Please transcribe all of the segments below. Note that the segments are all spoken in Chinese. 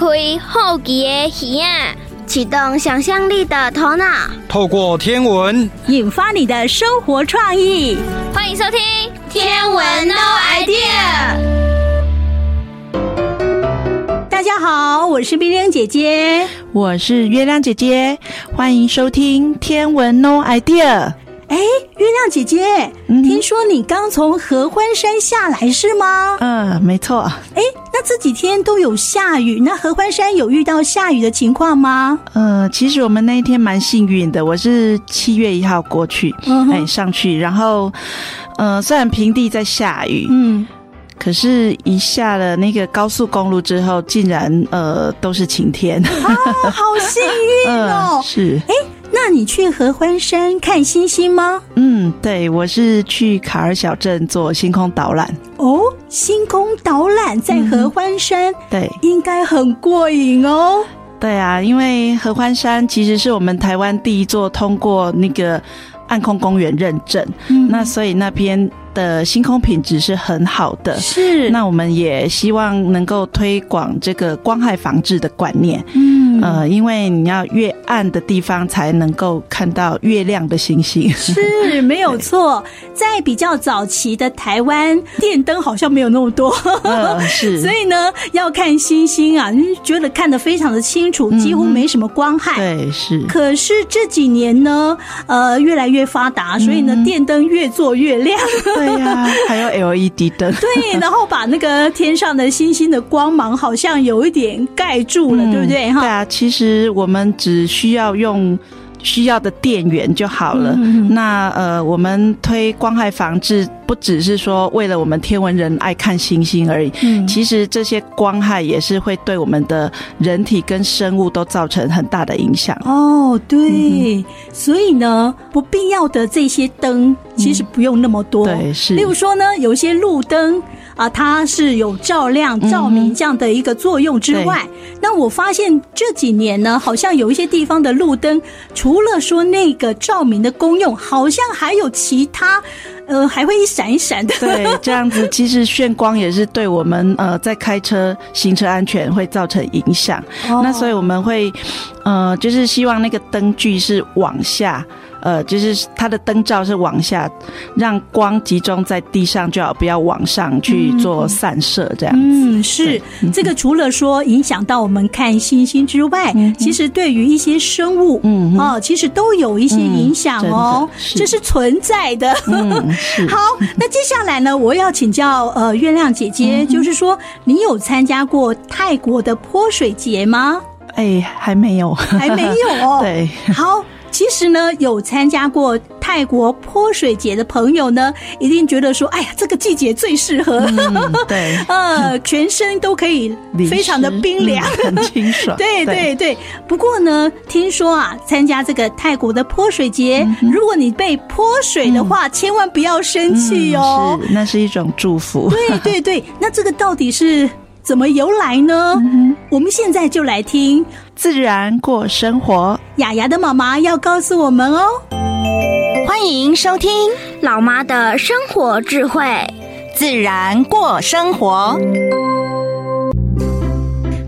开好奇的耳啊，启动想象力的头脑，透过天文引发你的生活创意。欢迎收听《天文 No Idea》。大家好，我是冰冰姐姐，我是月亮姐姐，欢迎收听《天文 No Idea》。哎，月亮姐姐，嗯、听说你刚从合欢山下来是吗？嗯，没错。哎，那这几天都有下雨，那合欢山有遇到下雨的情况吗？呃，其实我们那一天蛮幸运的，我是七月一号过去，嗯，哎，上去，然后，呃，虽然平地在下雨，嗯，可是一下了那个高速公路之后，竟然呃都是晴天，啊，好幸运哦，呃、是，哎。那你去合欢山看星星吗？嗯，对，我是去卡尔小镇做星空导览。哦，星空导览在合欢山，嗯、对，应该很过瘾哦。对啊，因为合欢山其实是我们台湾第一座通过那个暗空公园认证，嗯、那所以那边的星空品质是很好的。是，那我们也希望能够推广这个光害防治的观念。嗯。呃，因为你要越暗的地方才能够看到月亮的星星，是 没有错。在比较早期的台湾，电灯好像没有那么多，呃、是，所以呢，要看星星啊，你觉得看得非常的清楚，几乎没什么光害。嗯、对，是。可是这几年呢，呃，越来越发达，所以呢，嗯、电灯越做越亮。对呀、啊，还有 LED 灯。对，然后把那个天上的星星的光芒好像有一点盖住了，嗯、对不对？哈，对啊。其实我们只需要用需要的电源就好了。嗯、那呃，我们推光害防治。不只是说为了我们天文人爱看星星而已，嗯，其实这些光害也是会对我们的人体跟生物都造成很大的影响。哦，对，嗯、所以呢，不必要的这些灯其实不用那么多。对，是。例如说呢，有一些路灯啊，它是有照亮、照明这样的一个作用之外，嗯、那我发现这几年呢，好像有一些地方的路灯，除了说那个照明的功用，好像还有其他。呃，还会一闪一闪的。对，这样子其实眩光也是对我们呃在开车行车安全会造成影响。哦、那所以我们会呃，就是希望那个灯具是往下。呃，就是它的灯罩是往下，让光集中在地上就好，不要往上去做散射这样子。嗯，是这个除了说影响到我们看星星之外，嗯、其实对于一些生物，嗯，哦，其实都有一些影响哦，这、嗯、是，是存在的。嗯、好，那接下来呢，我要请教呃月亮姐姐，嗯、就是说你有参加过泰国的泼水节吗？哎，还没有，还没有哦。对，好。其实呢，有参加过泰国泼水节的朋友呢，一定觉得说，哎呀，这个季节最适合，嗯、对，呃，全身都可以非常的冰凉，嗯、很清爽。对对。对。不过呢，听说啊，参加这个泰国的泼水节，嗯、如果你被泼水的话，嗯、千万不要生气哦，是，那是一种祝福。对对对，那这个到底是怎么由来呢？嗯、我们现在就来听。自然过生活，雅雅的妈妈要告诉我们哦。欢迎收听老妈的生活智慧，自然过生活。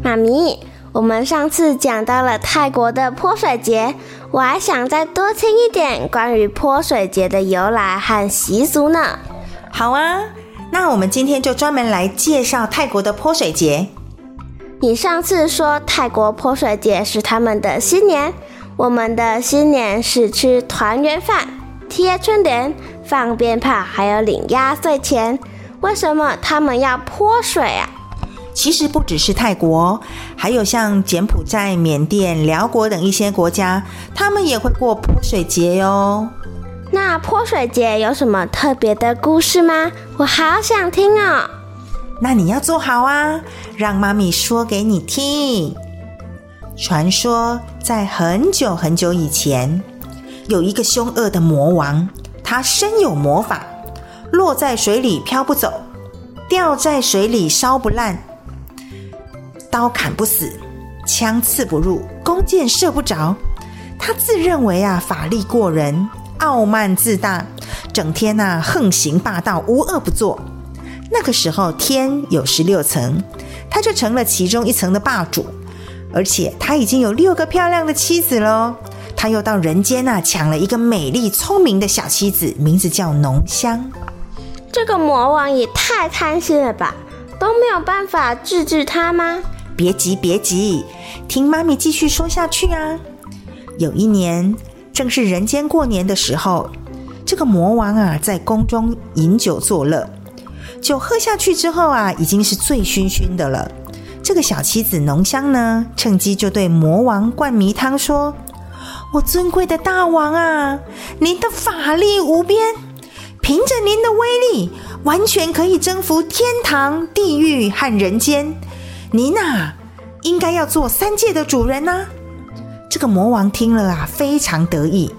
妈咪，我们上次讲到了泰国的泼水节，我还想再多听一点关于泼水节的由来和习俗呢。好啊，那我们今天就专门来介绍泰国的泼水节。你上次说泰国泼水节是他们的新年，我们的新年是吃团圆饭、贴春联、放鞭炮，还有领压岁钱。为什么他们要泼水啊？其实不只是泰国，还有像柬埔寨、缅甸、寮国等一些国家，他们也会过泼水节哟。那泼水节有什么特别的故事吗？我好想听哦。那你要坐好啊，让妈咪说给你听。传说在很久很久以前，有一个凶恶的魔王，他身有魔法，落在水里漂不走，掉在水里烧不烂，刀砍不死，枪刺不入，弓箭射不着。他自认为啊法力过人，傲慢自大，整天呐、啊、横行霸道，无恶不作。那个时候天有十六层，他就成了其中一层的霸主，而且他已经有六个漂亮的妻子喽。他又到人间呐，抢了一个美丽聪明的小妻子，名字叫浓香。这个魔王也太贪心了吧？都没有办法治治他吗？别急，别急，听妈咪继续说下去啊。有一年，正是人间过年的时候，这个魔王啊，在宫中饮酒作乐。酒喝下去之后啊，已经是醉醺醺的了。这个小妻子浓香呢，趁机就对魔王灌迷汤说：“我尊贵的大王啊，您的法力无边，凭着您的威力，完全可以征服天堂、地狱和人间。您啊，应该要做三界的主人呐。”这个魔王听了啊，非常得意，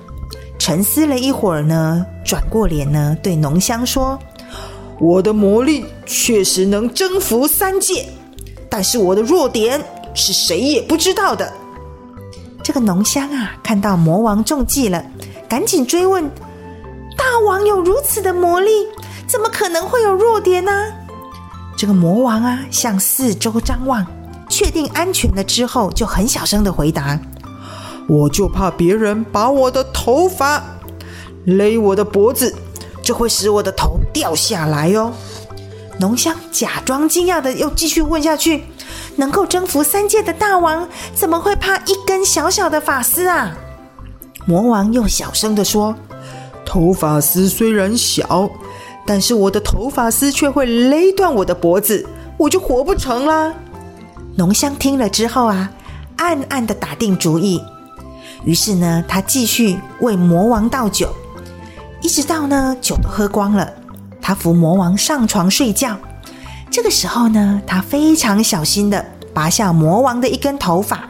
沉思了一会儿呢，转过脸呢，对浓香说。我的魔力确实能征服三界，但是我的弱点是谁也不知道的。这个浓香啊，看到魔王中计了，赶紧追问：“大王有如此的魔力，怎么可能会有弱点呢？”这个魔王啊，向四周张望，确定安全了之后，就很小声的回答：“我就怕别人把我的头发勒我的脖子。”就会使我的头掉下来哟。浓香假装惊讶的又继续问下去：“能够征服三界的大王，怎么会怕一根小小的发丝啊？”魔王又小声的说：“头发丝虽然小，但是我的头发丝却会勒断我的脖子，我就活不成啦。”浓香听了之后啊，暗暗的打定主意。于是呢，他继续为魔王倒酒。一直到呢，酒都喝光了，他扶魔王上床睡觉。这个时候呢，他非常小心地拔下魔王的一根头发，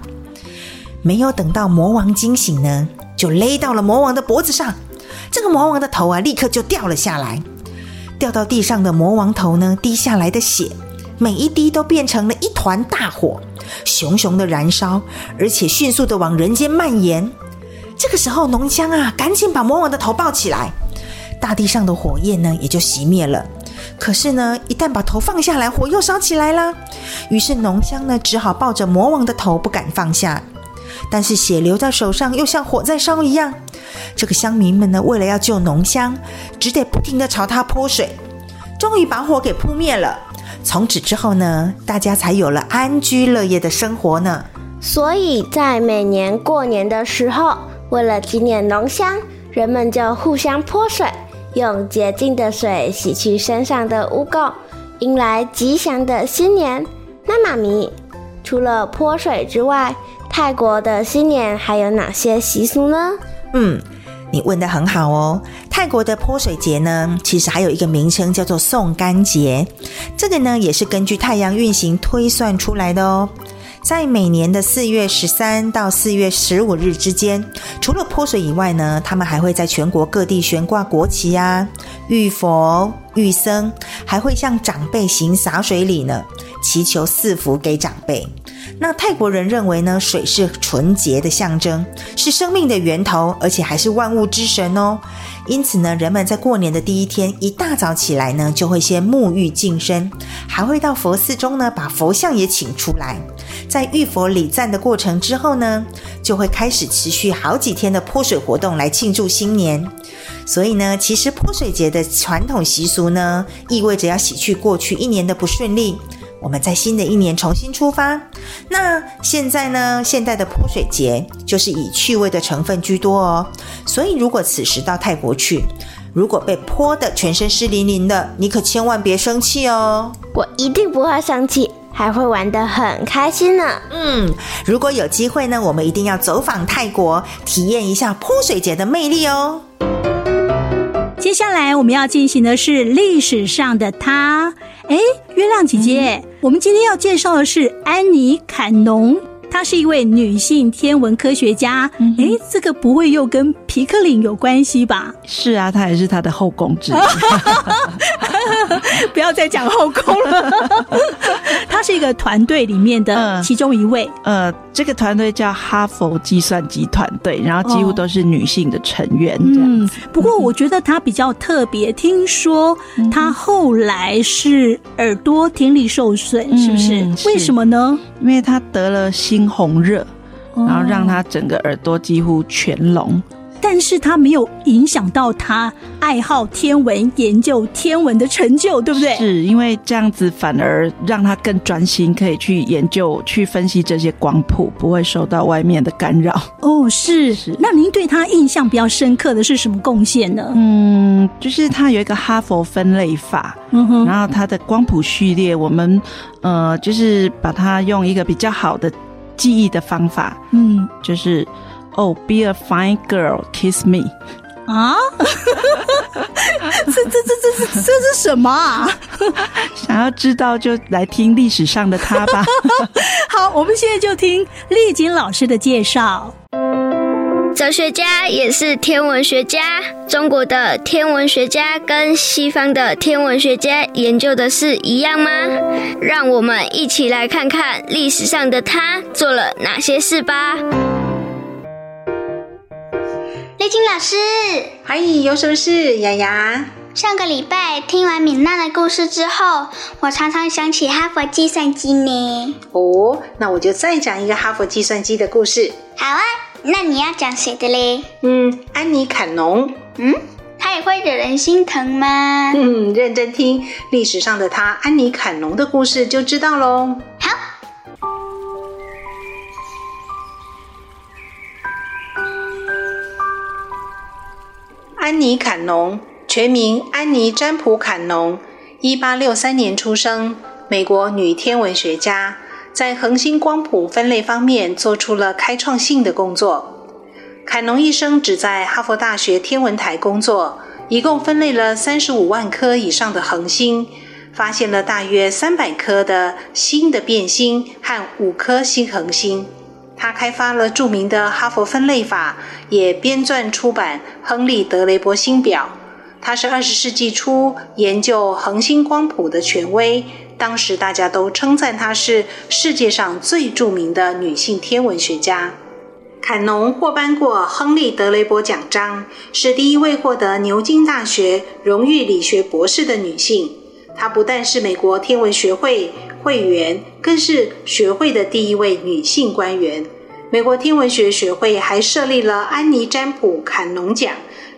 没有等到魔王惊醒呢，就勒到了魔王的脖子上。这个魔王的头啊，立刻就掉了下来。掉到地上的魔王头呢，滴下来的血，每一滴都变成了一团大火，熊熊的燃烧，而且迅速的往人间蔓延。这个时候，浓香啊，赶紧把魔王的头抱起来。大地上的火焰呢，也就熄灭了。可是呢，一旦把头放下来，火又烧起来了。于是浓香呢，只好抱着魔王的头，不敢放下。但是血流在手上，又像火在烧一样。这个乡民们呢，为了要救浓香，只得不停的朝他泼水。终于把火给扑灭了。从此之后呢，大家才有了安居乐业的生活呢。所以在每年过年的时候，为了纪念浓香，人们就互相泼水。用洁净的水洗去身上的污垢，迎来吉祥的新年。那妈咪，除了泼水之外，泰国的新年还有哪些习俗呢？嗯，你问的很好哦。泰国的泼水节呢，其实还有一个名称叫做送干节，这个呢也是根据太阳运行推算出来的哦。在每年的四月十三到四月十五日之间，除了泼水以外呢，他们还会在全国各地悬挂国旗啊，浴佛、浴僧，还会向长辈行洒水礼呢，祈求赐福给长辈。那泰国人认为呢，水是纯洁的象征，是生命的源头，而且还是万物之神哦。因此呢，人们在过年的第一天一大早起来呢，就会先沐浴净身，还会到佛寺中呢，把佛像也请出来。在浴佛礼赞的过程之后呢，就会开始持续好几天的泼水活动来庆祝新年。所以呢，其实泼水节的传统习俗呢，意味着要洗去过去一年的不顺利。我们在新的一年重新出发。那现在呢，现代的泼水节就是以趣味的成分居多哦。所以，如果此时到泰国去，如果被泼的全身湿淋淋的，你可千万别生气哦。我一定不会生气，还会玩得很开心呢。嗯，如果有机会呢，我们一定要走访泰国，体验一下泼水节的魅力哦。接下来我们要进行的是历史上的她。哎，月亮姐姐，嗯、我们今天要介绍的是安妮·坎农。她是一位女性天文科学家，哎、这个不会又跟皮克林有关系吧？是啊，她也是他的后宫之一。不要再讲后宫了。她是一个团队里面的其中一位。呃，呃，这个团队叫哈佛计算机团队，然后几乎都是女性的成员。嗯，不过我觉得她比较特别，听说她后来是耳朵听力受损，是不是？嗯、是为什么呢？因为她得了新猩红热，然后让他整个耳朵几乎全聋。但是他没有影响到他爱好天文、研究天文的成就，对不对？是因为这样子反而让他更专心，可以去研究、去分析这些光谱，不会受到外面的干扰。哦，是是。那您对他印象比较深刻的是什么贡献呢？嗯，就是他有一个哈佛分类法，嗯哼，然后他的光谱序列，我们呃，就是把它用一个比较好的记忆的方法，嗯，就是。哦，Be a fine girl, kiss me。啊？这这这这这这是什么啊？想要知道就来听历史上的他吧。好，我们现在就听丽锦老师的介绍。哲学家也是天文学家。中国的天文学家跟西方的天文学家研究的是一样吗？让我们一起来看看历史上的他做了哪些事吧。丽晶老师，嗨，有什么事？雅雅，上个礼拜听完敏娜的故事之后，我常常想起哈佛计算机呢。哦，那我就再讲一个哈佛计算机的故事。好啊，那你要讲谁的嘞？嗯，安妮坎农。嗯，她也会惹人心疼吗？嗯，认真听历史上的她，安妮坎农的故事就知道喽。好。安妮·坎农，全名安妮·占卜·坎农，一八六三年出生，美国女天文学家，在恒星光谱分类方面做出了开创性的工作。坎农一生只在哈佛大学天文台工作，一共分类了三十五万颗以上的恒星，发现了大约三百颗的新的变星和五颗新恒星。他开发了著名的哈佛分类法，也编撰出版《亨利·德雷伯星表》。他是二十世纪初研究恒星光谱的权威，当时大家都称赞她是世界上最著名的女性天文学家。坎农获颁过亨利·德雷伯奖章，是第一位获得牛津大学荣誉理学博士的女性。她不但是美国天文学会会员，更是学会的第一位女性官员。美国天文学学会还设立了安妮占卜坎农奖，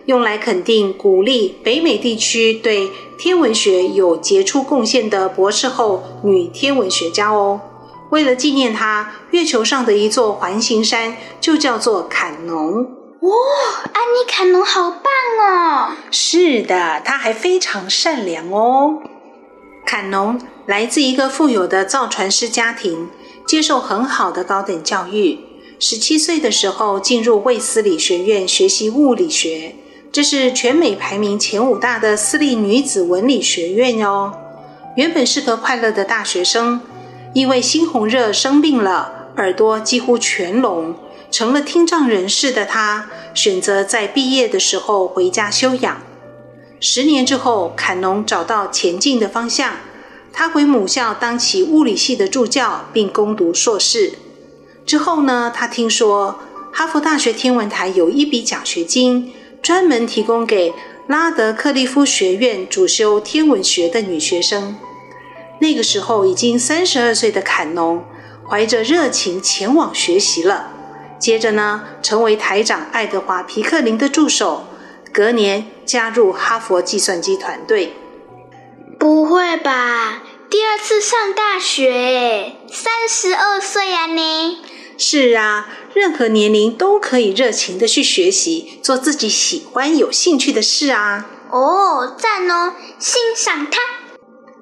用来肯定鼓励北美地区对天文学有杰出贡献的博士后女天文学家哦。为了纪念她，月球上的一座环形山就叫做坎农。哇、哦，安妮坎农好棒哦！是的，她还非常善良哦。坎农来自一个富有的造船师家庭，接受很好的高等教育。十七岁的时候，进入卫斯理学院学习物理学，这是全美排名前五大的私立女子文理学院哟。原本是个快乐的大学生，因为猩红热生病了，耳朵几乎全聋，成了听障人士的她，选择在毕业的时候回家休养。十年之后，坎农找到前进的方向，他回母校当起物理系的助教，并攻读硕士。之后呢，他听说哈佛大学天文台有一笔奖学金，专门提供给拉德克利夫学院主修天文学的女学生。那个时候已经三十二岁的坎农，怀着热情前往学习了。接着呢，成为台长爱德华皮克林的助手。隔年加入哈佛计算机团队。不会吧？第二次上大学，三十二岁啊你？是啊，任何年龄都可以热情的去学习，做自己喜欢、有兴趣的事啊！哦，赞哦，欣赏他。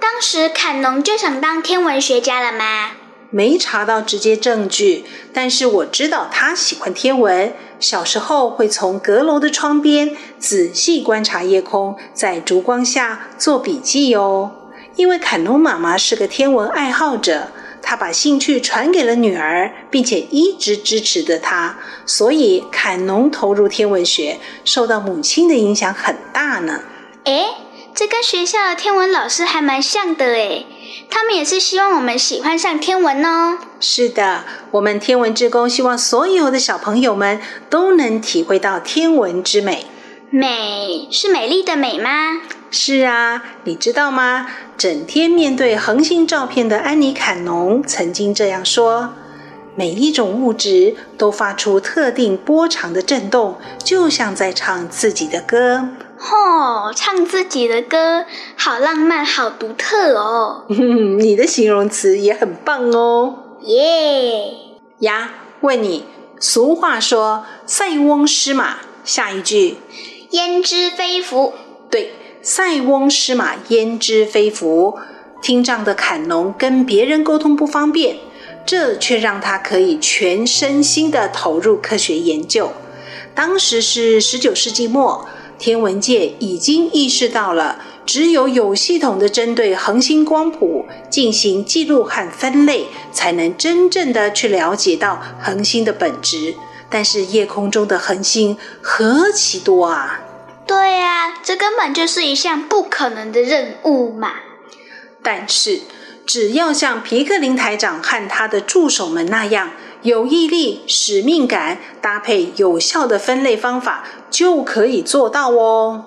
当时坎农就想当天文学家了吗？没查到直接证据，但是我知道他喜欢天文。小时候会从阁楼的窗边仔细观察夜空，在烛光下做笔记哦。因为坎农妈妈是个天文爱好者。他把兴趣传给了女儿，并且一直支持着她，所以坎农投入天文学，受到母亲的影响很大呢。诶，这跟学校的天文老师还蛮像的诶，他们也是希望我们喜欢上天文哦。是的，我们天文之工希望所有的小朋友们都能体会到天文之美。美是美丽的美吗？是啊，你知道吗？整天面对恒星照片的安妮·坎农曾经这样说：“每一种物质都发出特定波长的震动，就像在唱自己的歌。哦，唱自己的歌，好浪漫，好独特哦。你的形容词也很棒哦。耶呀，问你，俗话说“塞翁失马”，下一句“焉知非福”。对，“塞翁失马，焉知非福”。听障的坎农跟别人沟通不方便，这却让他可以全身心地投入科学研究。当时是十九世纪末，天文界已经意识到了，只有有系统地针对恒星光谱进行记录和分类，才能真正地去了解到恒星的本质。但是夜空中的恒星何其多啊！对啊，这根本就是一项不可能的任务嘛。但是，只要像皮克林台长和他的助手们那样有毅力、使命感，搭配有效的分类方法，就可以做到哦。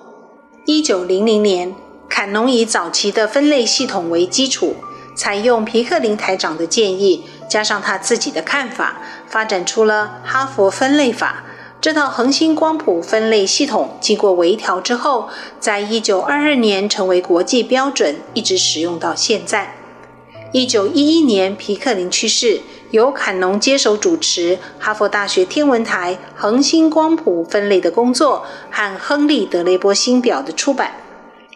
一九零零年，坎农以早期的分类系统为基础，采用皮克林台长的建议，加上他自己的看法，发展出了哈佛分类法。这套恒星光谱分类系统经过微调之后，在一九二二年成为国际标准，一直使用到现在。一九一一年，皮克林去世，由坎农接手主持哈佛大学天文台恒星光谱分类的工作和亨利·德雷波星表的出版。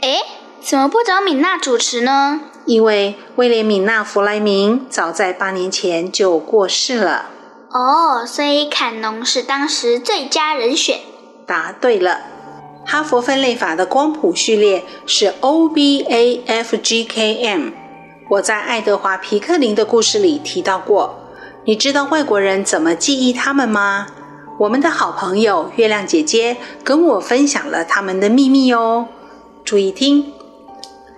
诶，怎么不找米娜主持呢？因为威廉·米娜·弗莱明早在八年前就过世了。哦，所以坎农是当时最佳人选。答对了，哈佛分类法的光谱序列是 O B A F G K M。我在爱德华皮克林的故事里提到过。你知道外国人怎么记忆他们吗？我们的好朋友月亮姐姐跟我分享了他们的秘密哦。注意听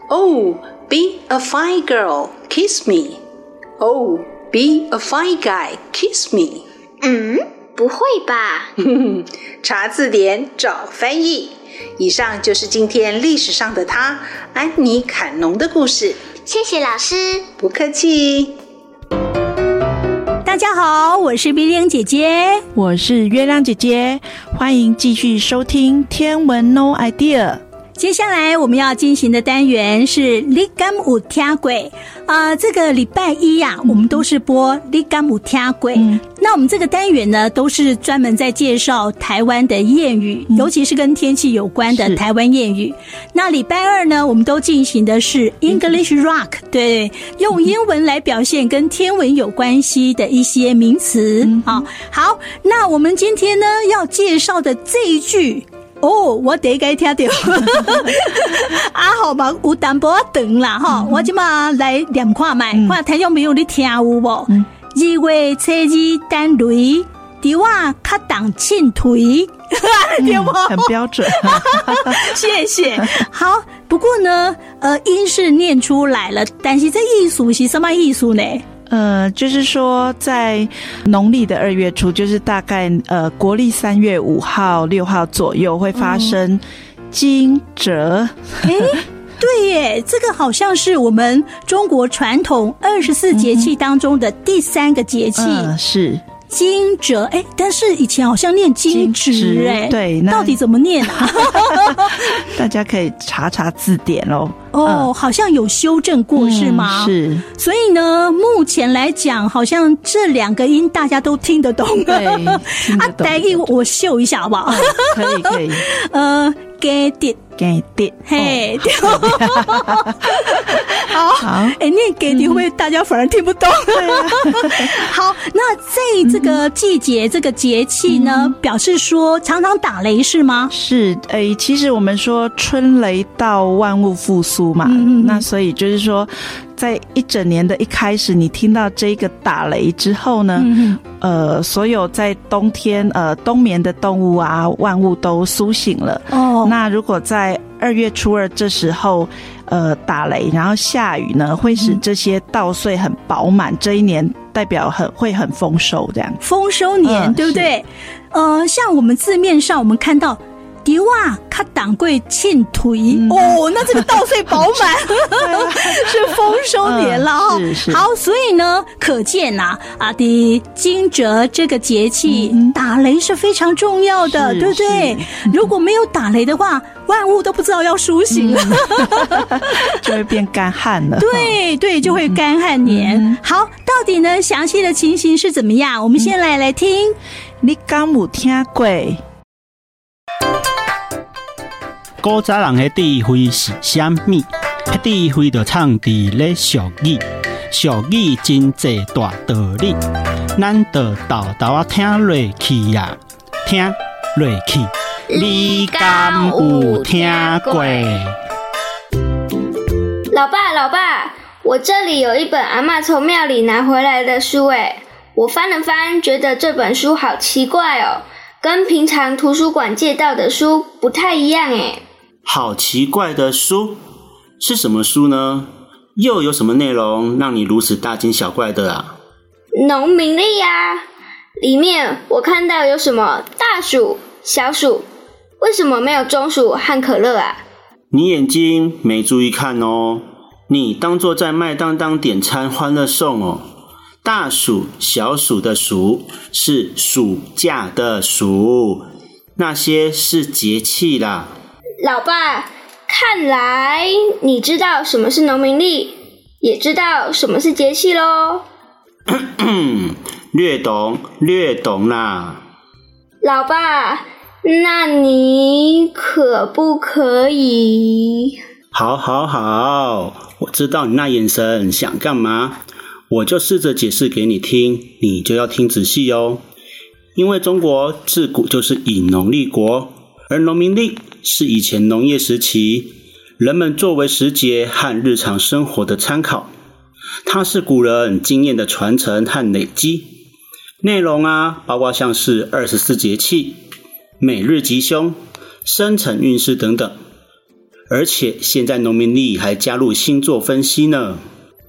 ，Oh, be a fine girl, kiss me. Oh. Be a fine guy, kiss me。嗯，不会吧？查字典找翻译。以上就是今天历史上的他，安妮·坎农的故事。谢谢老师，不客气。大家好，我是冰冰姐姐，我是月亮姐姐，欢迎继续收听《天文 No Idea》。接下来我们要进行的单元是《你敢有听过》啊，这个礼拜一呀、啊，我们都是播《你敢有听过》。那我们这个单元呢，都是专门在介绍台湾的谚语，尤其是跟天气有关的台湾谚语。那礼拜二呢，我们都进行的是 English Rock，对，用英文来表现跟天文有关系的一些名词。好，好，那我们今天呢要介绍的这一句。哦，我第一个听到，啊好嘛，有淡薄仔长啦哈，我即马来念看麦，看听众朋友你听有无？二月初二等雷，伫我较重庆腿，对不？很标准，谢谢。好，不过呢，呃，音是念出来了，但是这意思是什么意思呢？呃，就是说，在农历的二月初，就是大概呃国历三月五号、六号左右会发生惊蛰。哎、嗯，对耶，这个好像是我们中国传统二十四节气当中的第三个节气。嗯，是。惊蛰，哎，但是以前好像念惊蛰，哎，对，到底怎么念啊？大家可以查查字典哦。哦，好像有修正过，是吗？是。所以呢，目前来讲，好像这两个音大家都听得懂。对，啊，待会我秀一下好不好？可以，可以。呃，给点。给的嘿，好 好，哎，念给你会大家反而听不懂？好，那在这个季节、这个节气呢，表示说常常打雷是吗？是，哎，其实我们说春雷到，万物复苏嘛，那所以就是说。在一整年的一开始，你听到这个打雷之后呢，嗯、呃，所有在冬天呃冬眠的动物啊，万物都苏醒了。哦，那如果在二月初二这时候，呃，打雷然后下雨呢，会使这些稻穗很饱满，嗯、这一年代表很会很丰收，这样。丰收年，呃、对不对？呃，像我们字面上我们看到。丢啊，卡挡柜欠腿哦，那这个稻穗饱满，是丰收年了哈。好，所以呢，可见呐，啊的惊蛰这个节气打雷是非常重要的，对不对？如果没有打雷的话，万物都不知道要苏醒了，就会变干旱了。对对，就会干旱年。好，到底呢，详细的情形是怎么样？我们先来来听，你敢有听过？古早人的智慧是啥物？迄智慧就藏伫咧俗语，俗语真济大道理，咱就豆豆啊听落去呀，听落去。你敢有听过？老爸，老爸，我这里有一本阿嬷从庙里拿回来的书，诶，我翻了翻，觉得这本书好奇怪哦，跟平常图书馆借到的书不太一样，诶。好奇怪的书是什么书呢？又有什么内容让你如此大惊小怪的啊？农民历呀，里面我看到有什么大暑、小暑，为什么没有中暑和可乐啊？你眼睛没注意看哦，你当作在麦当当点餐欢乐颂哦。大暑、小暑的暑是暑假的暑，那些是节气啦。老爸，看来你知道什么是农民历，也知道什么是节气喽。略懂，略懂啦。老爸，那你可不可以？好，好，好，我知道你那眼神想干嘛，我就试着解释给你听，你就要听仔细哦。因为中国自古就是以农立国。而农民历是以前农业时期人们作为时节和日常生活的参考，它是古人经验的传承和累积。内容啊，包括像是二十四节气、每日吉凶、生辰运势等等。而且现在农民历还加入星座分析呢。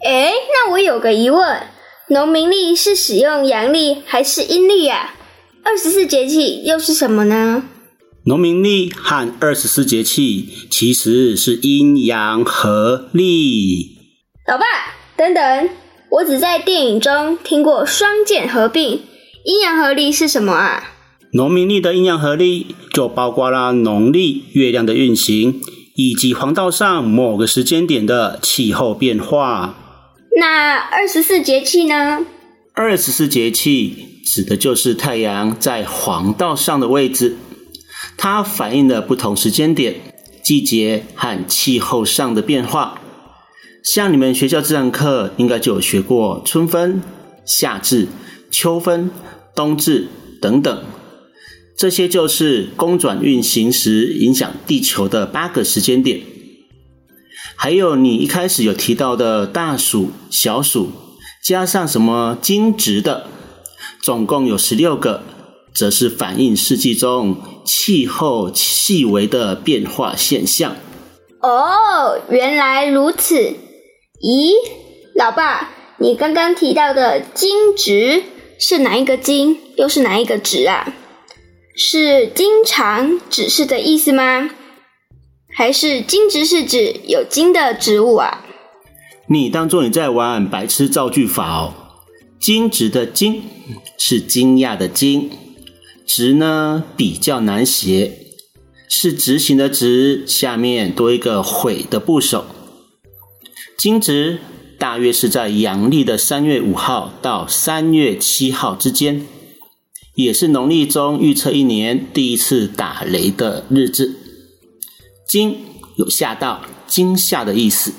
诶，那我有个疑问，农民历是使用阳历还是阴历啊？二十四节气又是什么呢？农民历和二十四节气其实是阴阳合历。老爸，等等，我只在电影中听过双剑合璧。阴阳合历是什么啊？农民历的阴阳合历就包括了农历月亮的运行，以及黄道上某个时间点的气候变化。那二十四节气呢？二十四节气指的就是太阳在黄道上的位置。它反映了不同时间点、季节和气候上的变化。像你们学校自然课应该就有学过春分、夏至、秋分、冬至等等，这些就是公转运行时影响地球的八个时间点。还有你一开始有提到的大暑、小暑，加上什么惊蛰的，总共有十六个。则是反映世纪中气候细微的变化现象。哦，原来如此。咦，老爸，你刚刚提到的“惊蛰”是哪一个“惊”，又是哪一个“蛰”啊？是经常指示的意思吗？还是“惊蛰”是指有茎的植物啊？你当作你在玩白痴造句法哦。惊蛰的“惊”是惊讶的“惊”。蛰呢比较难写，是执行的执，下面多一个悔的部首。惊蛰大约是在阳历的三月五号到三月七号之间，也是农历中预测一年第一次打雷的日子。惊有吓到、惊吓的意思，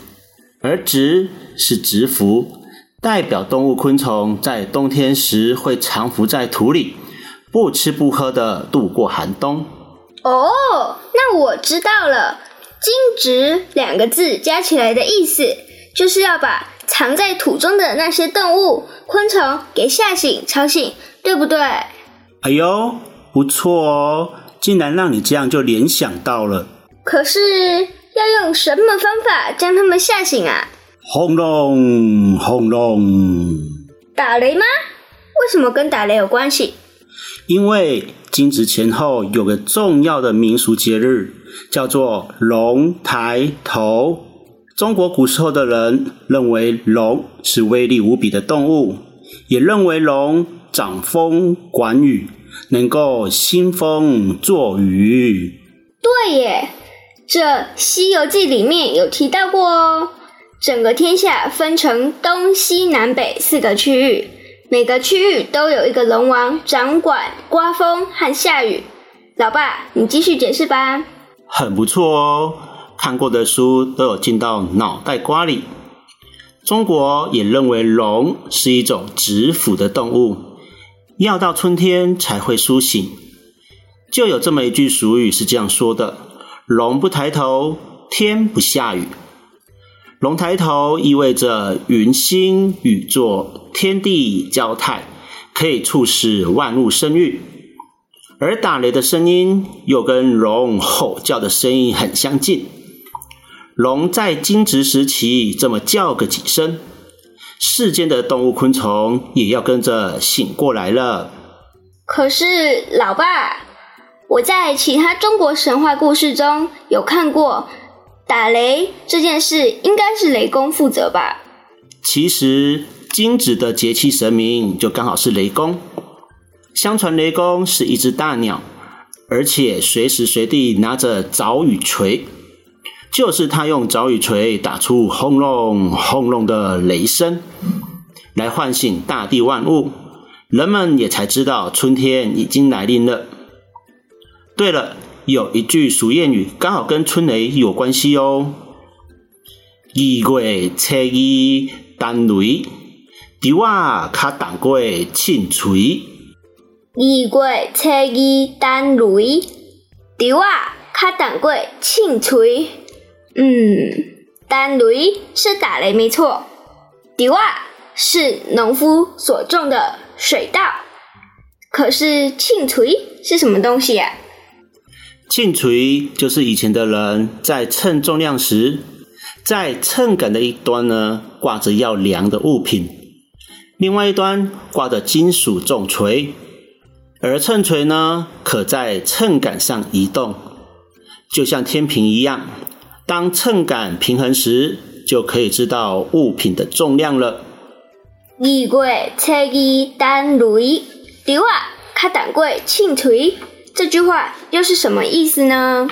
而蛰是蛰伏，代表动物昆虫在冬天时会藏伏在土里。不吃不喝的度过寒冬。哦，那我知道了。惊蛰两个字加起来的意思，就是要把藏在土中的那些动物、昆虫给吓醒、吵醒，对不对？哎呦，不错哦，竟然让你这样就联想到了。可是要用什么方法将他们吓醒啊？轰隆轰隆，打雷吗？为什么跟打雷有关系？因为惊蛰前后有个重要的民俗节日，叫做龙抬头。中国古时候的人认为龙是威力无比的动物，也认为龙掌风管雨，能够兴风作雨。对耶，这《西游记》里面有提到过哦。整个天下分成东西南北四个区域，每个区域都有一个龙王掌管刮风和下雨。老爸，你继续解释吧。很不错哦。看过的书都有进到脑袋瓜里。中国也认为龙是一种蛰伏的动物，要到春天才会苏醒。就有这么一句俗语是这样说的：“龙不抬头，天不下雨。”龙抬头意味着云兴雨作，天地交泰，可以促使万物生育。而打雷的声音又跟龙吼叫的声音很相近。龙在惊蛰时期这么叫个几声，世间的动物昆虫也要跟着醒过来了。可是，老爸，我在其他中国神话故事中有看过，打雷这件事应该是雷公负责吧？其实，惊蛰的节气神明就刚好是雷公。相传雷公是一只大鸟，而且随时随地拿着凿与锤。就是他用凿与锤打出轰隆轰隆的雷声，来唤醒大地万物，人们也才知道春天已经来临了。对了，有一句俗谚语刚好跟春雷有关系哦：“二月初二等雷，稻仔较重过磬锤。”二月初二等雷，稻仔较重过磬锤。嗯，等雷是打雷没错，稻啊是农夫所种的水稻。可是磬锤是什么东西呀？磬锤就是以前的人在称重量时，在秤杆的一端呢挂着要量的物品，另外一端挂着金属重锤，而秤锤呢可在秤杆上移动，就像天平一样。当秤杆平衡时，就可以知道物品的重量了。二月初二单雷，稻仔较重过磬锤。这句话又是什么意思呢？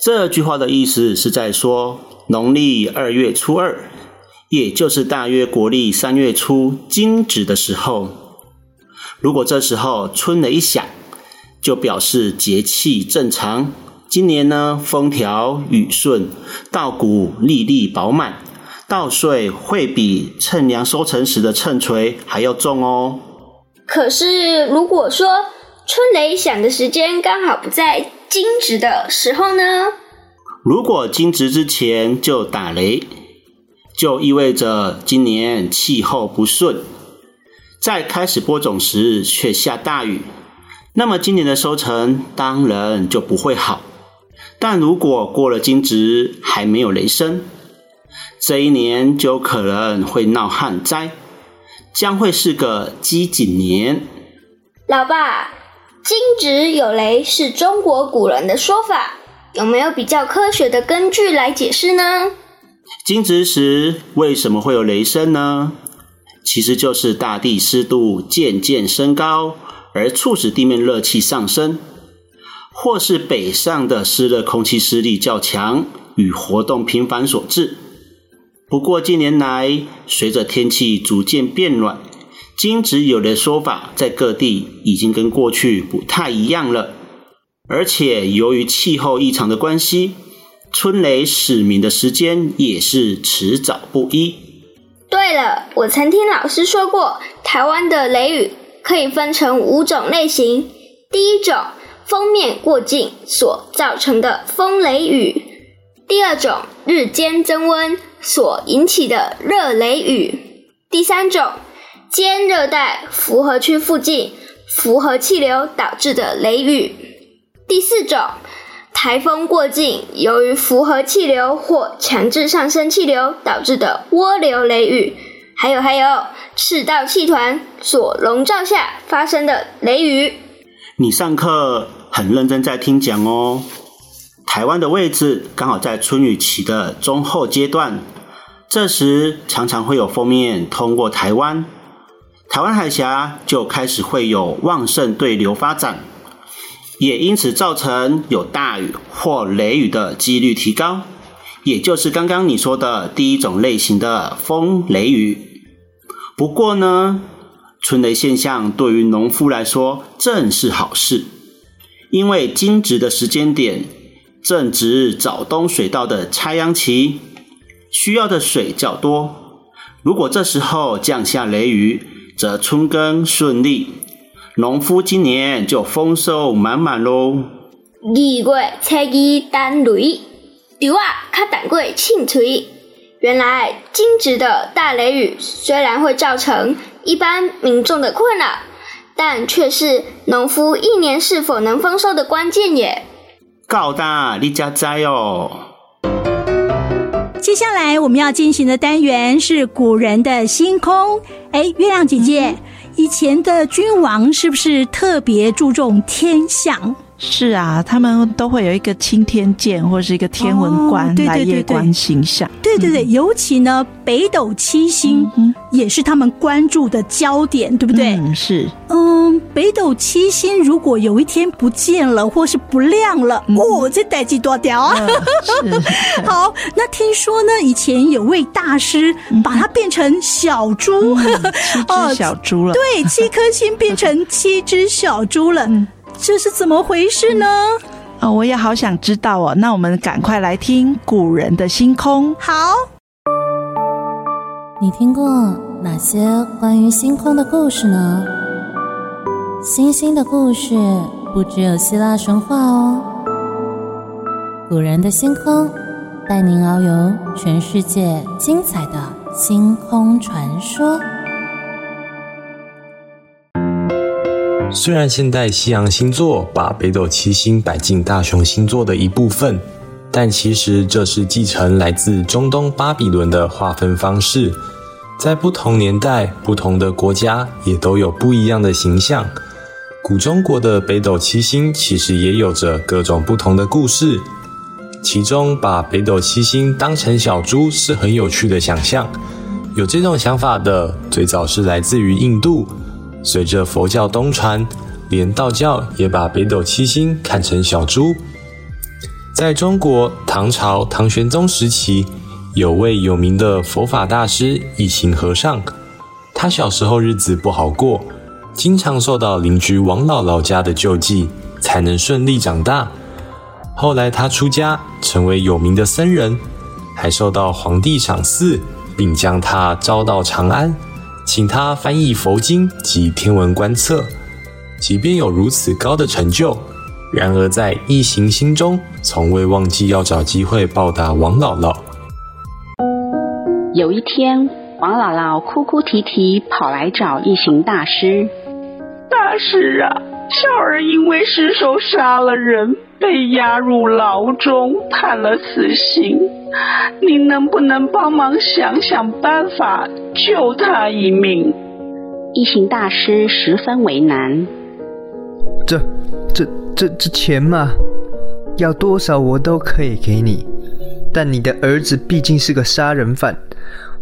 这句话的意思是在说，农历二月初二，也就是大约国历三月初惊蛰的时候，如果这时候春雷一响，就表示节气正常。今年呢，风调雨顺，稻谷粒粒饱满，稻穗会比称量收成时的秤锤还要重哦。可是，如果说春雷响的时间刚好不在惊蛰的时候呢？如果惊蛰之前就打雷，就意味着今年气候不顺，在开始播种时却下大雨，那么今年的收成当然就不会好。但如果过了惊蛰还没有雷声，这一年就可能会闹旱灾，将会是个饥馑年。老爸，惊蛰有雷是中国古人的说法，有没有比较科学的根据来解释呢？惊蛰时为什么会有雷声呢？其实就是大地湿度渐渐升高，而促使地面热气上升。或是北上的湿热空气势力较强与活动频繁所致。不过近年来，随着天气逐渐变暖，惊蛰有的说法在各地已经跟过去不太一样了。而且由于气候异常的关系，春雷始鸣的时间也是迟早不一。对了，我曾听老师说过，台湾的雷雨可以分成五种类型。第一种。锋面过境所造成的风雷雨，第二种日间增温所引起的热雷雨，第三种兼热带辐合区附近辐合气流导致的雷雨，第四种台风过境由于辐合气流或强制上升气流导致的涡流雷雨，还有还有，赤道气团所笼罩下发生的雷雨。你上课很认真在听讲哦。台湾的位置刚好在春雨期的中后阶段，这时常常会有锋面通过台湾，台湾海峡就开始会有旺盛对流发展，也因此造成有大雨或雷雨的几率提高，也就是刚刚你说的第一种类型的风雷雨。不过呢，春雷现象对于农夫来说正是好事，因为惊蛰的时间点正值早冬水稻的插秧期，需要的水较多。如果这时候降下雷雨，则春耕顺利，农夫今年就丰收满满喽。二月初二单雷，稻仔较等过清脆。原来惊蛰的大雷雨虽然会造成一般民众的困扰，但却是农夫一年是否能丰收的关键耶。告大，你家栽哦。接下来我们要进行的单元是古人的星空。哎，月亮姐姐，嗯、以前的君王是不是特别注重天象？是啊，他们都会有一个青天剑或是一个天文官来夜观星象。对对对，尤其呢，北斗七星也是他们关注的焦点，对不对？嗯，是。嗯，北斗七星如果有一天不见了或是不亮了，哦，这代几多屌啊！是。好，那听说呢，以前有位大师把它变成小猪，七只小猪了。对，七颗星变成七只小猪了。这是怎么回事呢？啊、哦，我也好想知道哦。那我们赶快来听古人的星空。好，你听过哪些关于星空的故事呢？星星的故事不只有希腊神话哦。古人的星空，带您遨游全世界精彩的星空传说。虽然现代西洋星座把北斗七星摆进大熊星座的一部分，但其实这是继承来自中东巴比伦的划分方式。在不同年代、不同的国家，也都有不一样的形象。古中国的北斗七星其实也有着各种不同的故事。其中，把北斗七星当成小猪是很有趣的想象。有这种想法的，最早是来自于印度。随着佛教东传，连道教也把北斗七星看成小猪。在中国唐朝唐玄宗时期，有位有名的佛法大师一行和尚，他小时候日子不好过，经常受到邻居王姥姥家的救济，才能顺利长大。后来他出家，成为有名的僧人，还受到皇帝赏赐，并将他招到长安。请他翻译佛经及天文观测，即便有如此高的成就，然而在一行心中，从未忘记要找机会报答王姥姥。有一天，王姥姥哭哭啼啼跑来找一行大师：“大师啊，小儿因为失手杀了人，被押入牢中，判了死刑。”您能不能帮忙想想办法救他一命？一行大师十分为难。这、这、这、这钱嘛，要多少我都可以给你。但你的儿子毕竟是个杀人犯，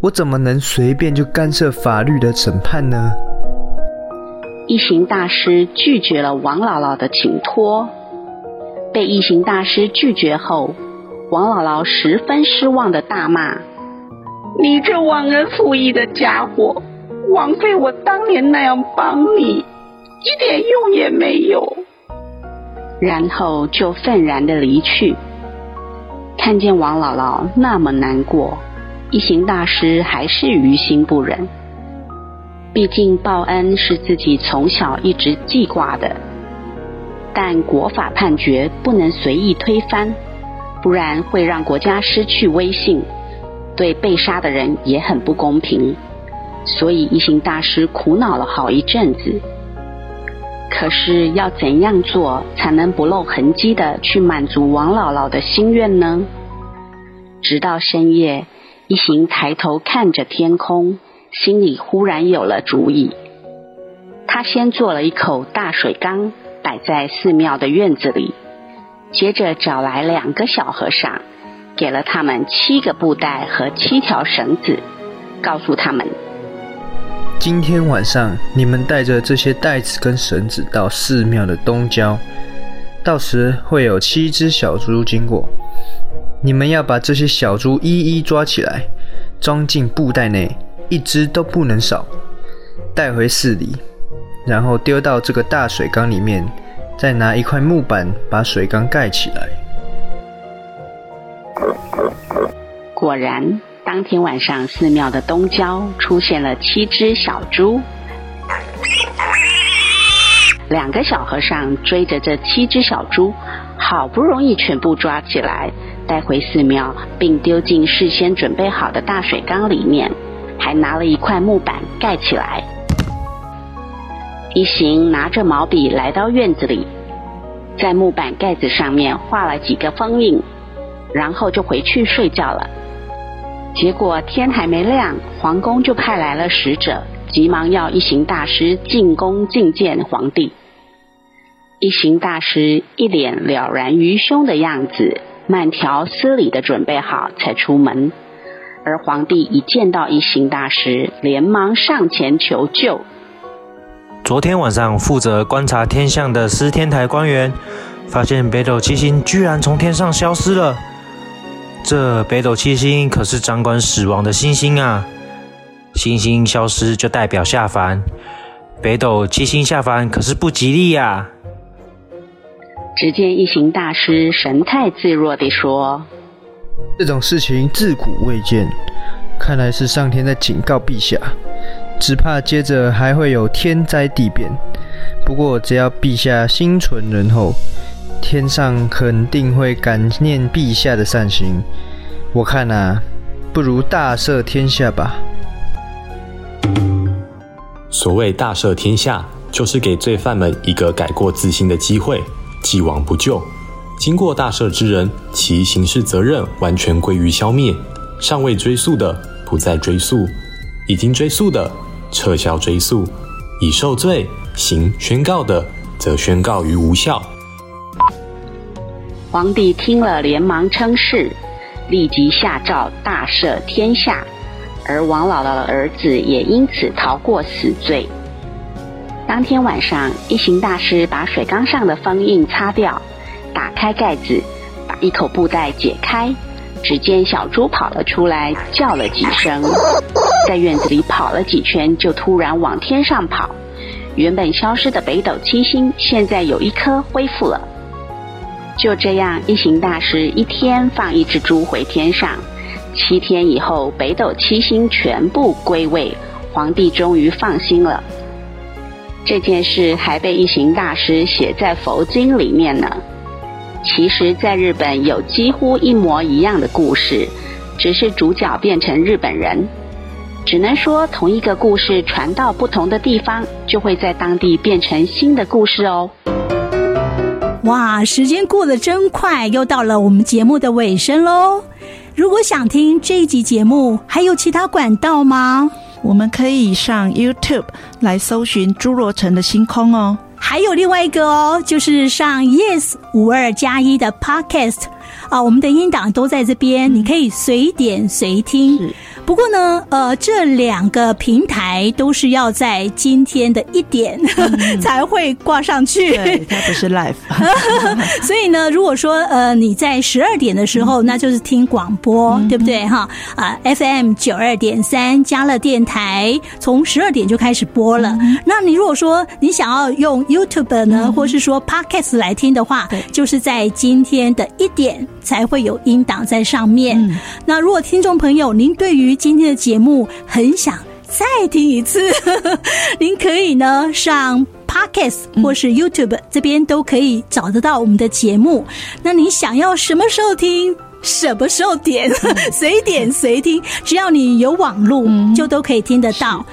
我怎么能随便就干涉法律的审判呢？一行大师拒绝了王姥姥的请托。被一行大师拒绝后。王姥姥十分失望的大骂：“你这忘恩负义的家伙，枉费我当年那样帮你，一点用也没有。”然后就愤然的离去。看见王姥姥那么难过，一行大师还是于心不忍。毕竟报恩是自己从小一直记挂的，但国法判决不能随意推翻。不然会让国家失去威信，对被杀的人也很不公平。所以一行大师苦恼了好一阵子。可是要怎样做才能不露痕迹的去满足王姥姥的心愿呢？直到深夜，一行抬头看着天空，心里忽然有了主意。他先做了一口大水缸，摆在寺庙的院子里，接着找来两个小和尚，给了他们七个布袋和七条绳子，告诉他们：今天晚上你们带着这些袋子跟绳子到寺庙的东郊，到时会有七只小猪经过，你们要把这些小猪一一抓起来，装进布袋内，一只都不能少，带回寺里。然后丢到这个大水缸里面，再拿一块木板把水缸盖起来。果然，当天晚上寺庙的东郊出现了七只小猪。两个小和尚追着这七只小猪，好不容易全部抓起来，带回寺庙，并丢进事先准备好的大水缸里面，还拿了一块木板盖起来。一行拿着毛笔来到院子里，在木板盖子上面画了几个封印，然后就回去睡觉了。结果天还没亮，皇宫就派来了使者，急忙要一行大师进宫觐见皇帝。一行大师一脸了然于胸的样子，慢条斯理的准备好才出门。而皇帝一见到一行大师，连忙上前求救。昨天晚上负责观察天象的司天台官员，发现北斗七星居然从天上消失了。这北斗七星可是掌管死亡的星星啊！星星消失就代表下凡，北斗七星下凡可是不吉利呀！只见一行大师神态自若地说：“这种事情自古未见，看来是上天在警告陛下。”只怕接着还会有天灾地变，不过只要陛下心存仁厚，天上肯定会感念陛下的善行。我看啊，不如大赦天下吧。所谓大赦天下，就是给罪犯们一个改过自新的机会，既往不咎。经过大赦之人，其刑事责任完全归于消灭；尚未追诉的，不再追诉；已经追诉的，撤销追诉，已受罪、行宣告的，则宣告于无效。皇帝听了，连忙称是，立即下诏大赦天下，而王姥姥的儿子也因此逃过死罪。当天晚上，一行大师把水缸上的封印擦掉，打开盖子，把一口布袋解开。只见小猪跑了出来，叫了几声，在院子里跑了几圈，就突然往天上跑。原本消失的北斗七星，现在有一颗恢复了。就这样，一行大师一天放一只猪回天上，七天以后，北斗七星全部归位，皇帝终于放心了。这件事还被一行大师写在佛经里面呢。其实，在日本有几乎一模一样的故事，只是主角变成日本人。只能说，同一个故事传到不同的地方，就会在当地变成新的故事哦。哇，时间过得真快，又到了我们节目的尾声喽。如果想听这一集节目，还有其他管道吗？我们可以上 YouTube 来搜寻《侏罗城的星空》哦。还有另外一个哦，就是上 Yes 五二加一的 Podcast 啊，我们的音档都在这边，你可以随点随听。不过呢，呃，这两个平台都是要在今天的一点、嗯、才会挂上去，对，它不是 live。所以呢，如果说呃你在十二点的时候，嗯、那就是听广播，嗯、对不对？哈？啊，FM 九二点三加乐电台从十二点就开始播了。嗯、那你如果说你想要用 YouTube 呢，嗯、或是说 Podcast 来听的话，就是在今天的一点才会有音档在上面。嗯、那如果听众朋友您对于今天的节目很想再听一次，您可以呢上 Podcast 或是 YouTube 这边都可以找得到我们的节目。那你想要什么时候听，什么时候点，随点随听，只要你有网络，就都可以听得到。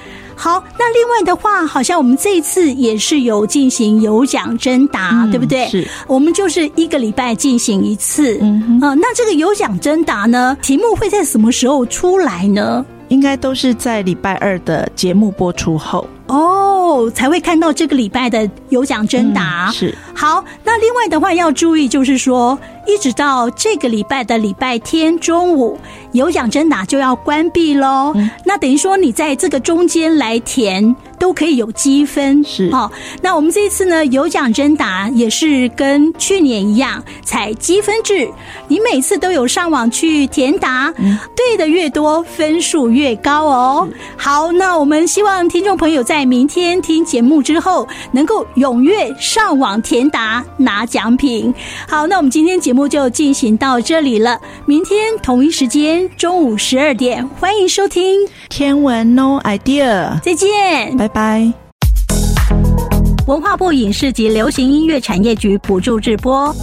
好，那另外的话，好像我们这一次也是有进行有奖征答，嗯、对不对？是，我们就是一个礼拜进行一次。嗯哼，啊、呃，那这个有奖征答呢，题目会在什么时候出来呢？应该都是在礼拜二的节目播出后。哦，才会看到这个礼拜的有奖征答。嗯，是。好，那另外的话要注意，就是说，一直到这个礼拜的礼拜天中午，有奖征答就要关闭喽。嗯，那等于说你在这个中间来填都可以有积分。是。好，那我们这一次呢，有奖征答也是跟去年一样采积分制，你每次都有上网去填答，嗯，对的越多，分数越高哦。好，那我们希望听众朋友在明天听节目之后，能够踊跃上网填答拿奖品。好，那我们今天节目就进行到这里了。明天同一时间中午十二点，欢迎收听《天文 No Idea》，再见，拜拜。文化部影视及流行音乐产业局补助直播。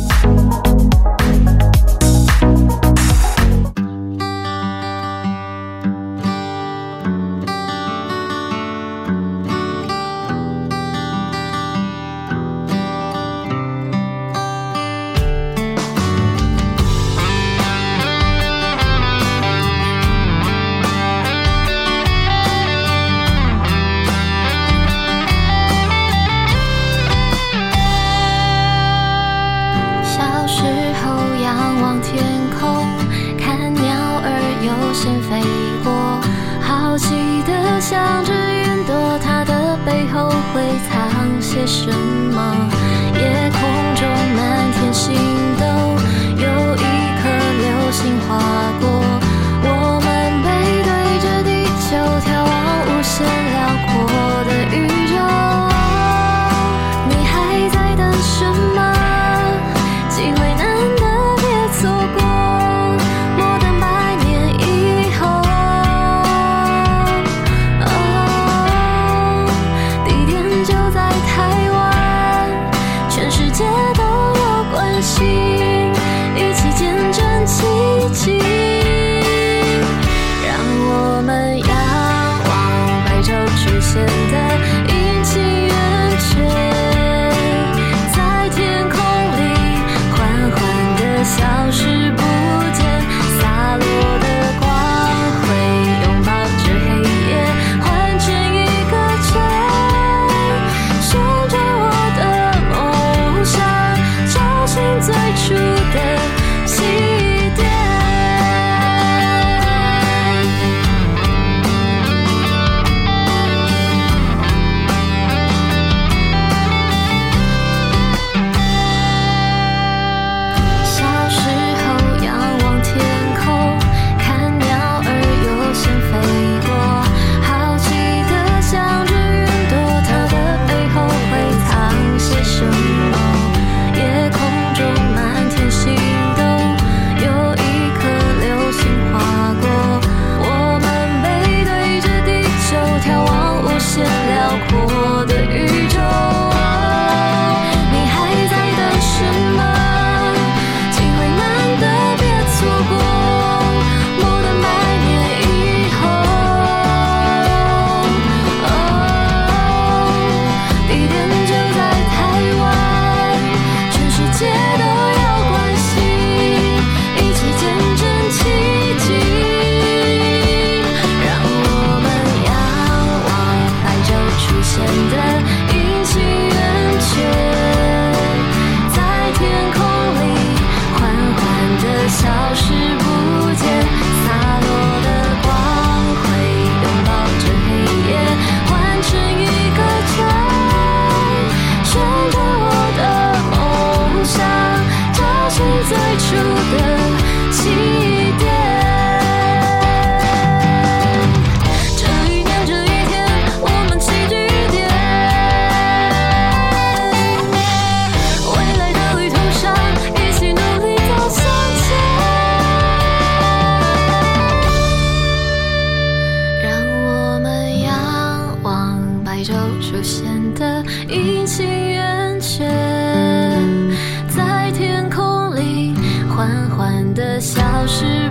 的消失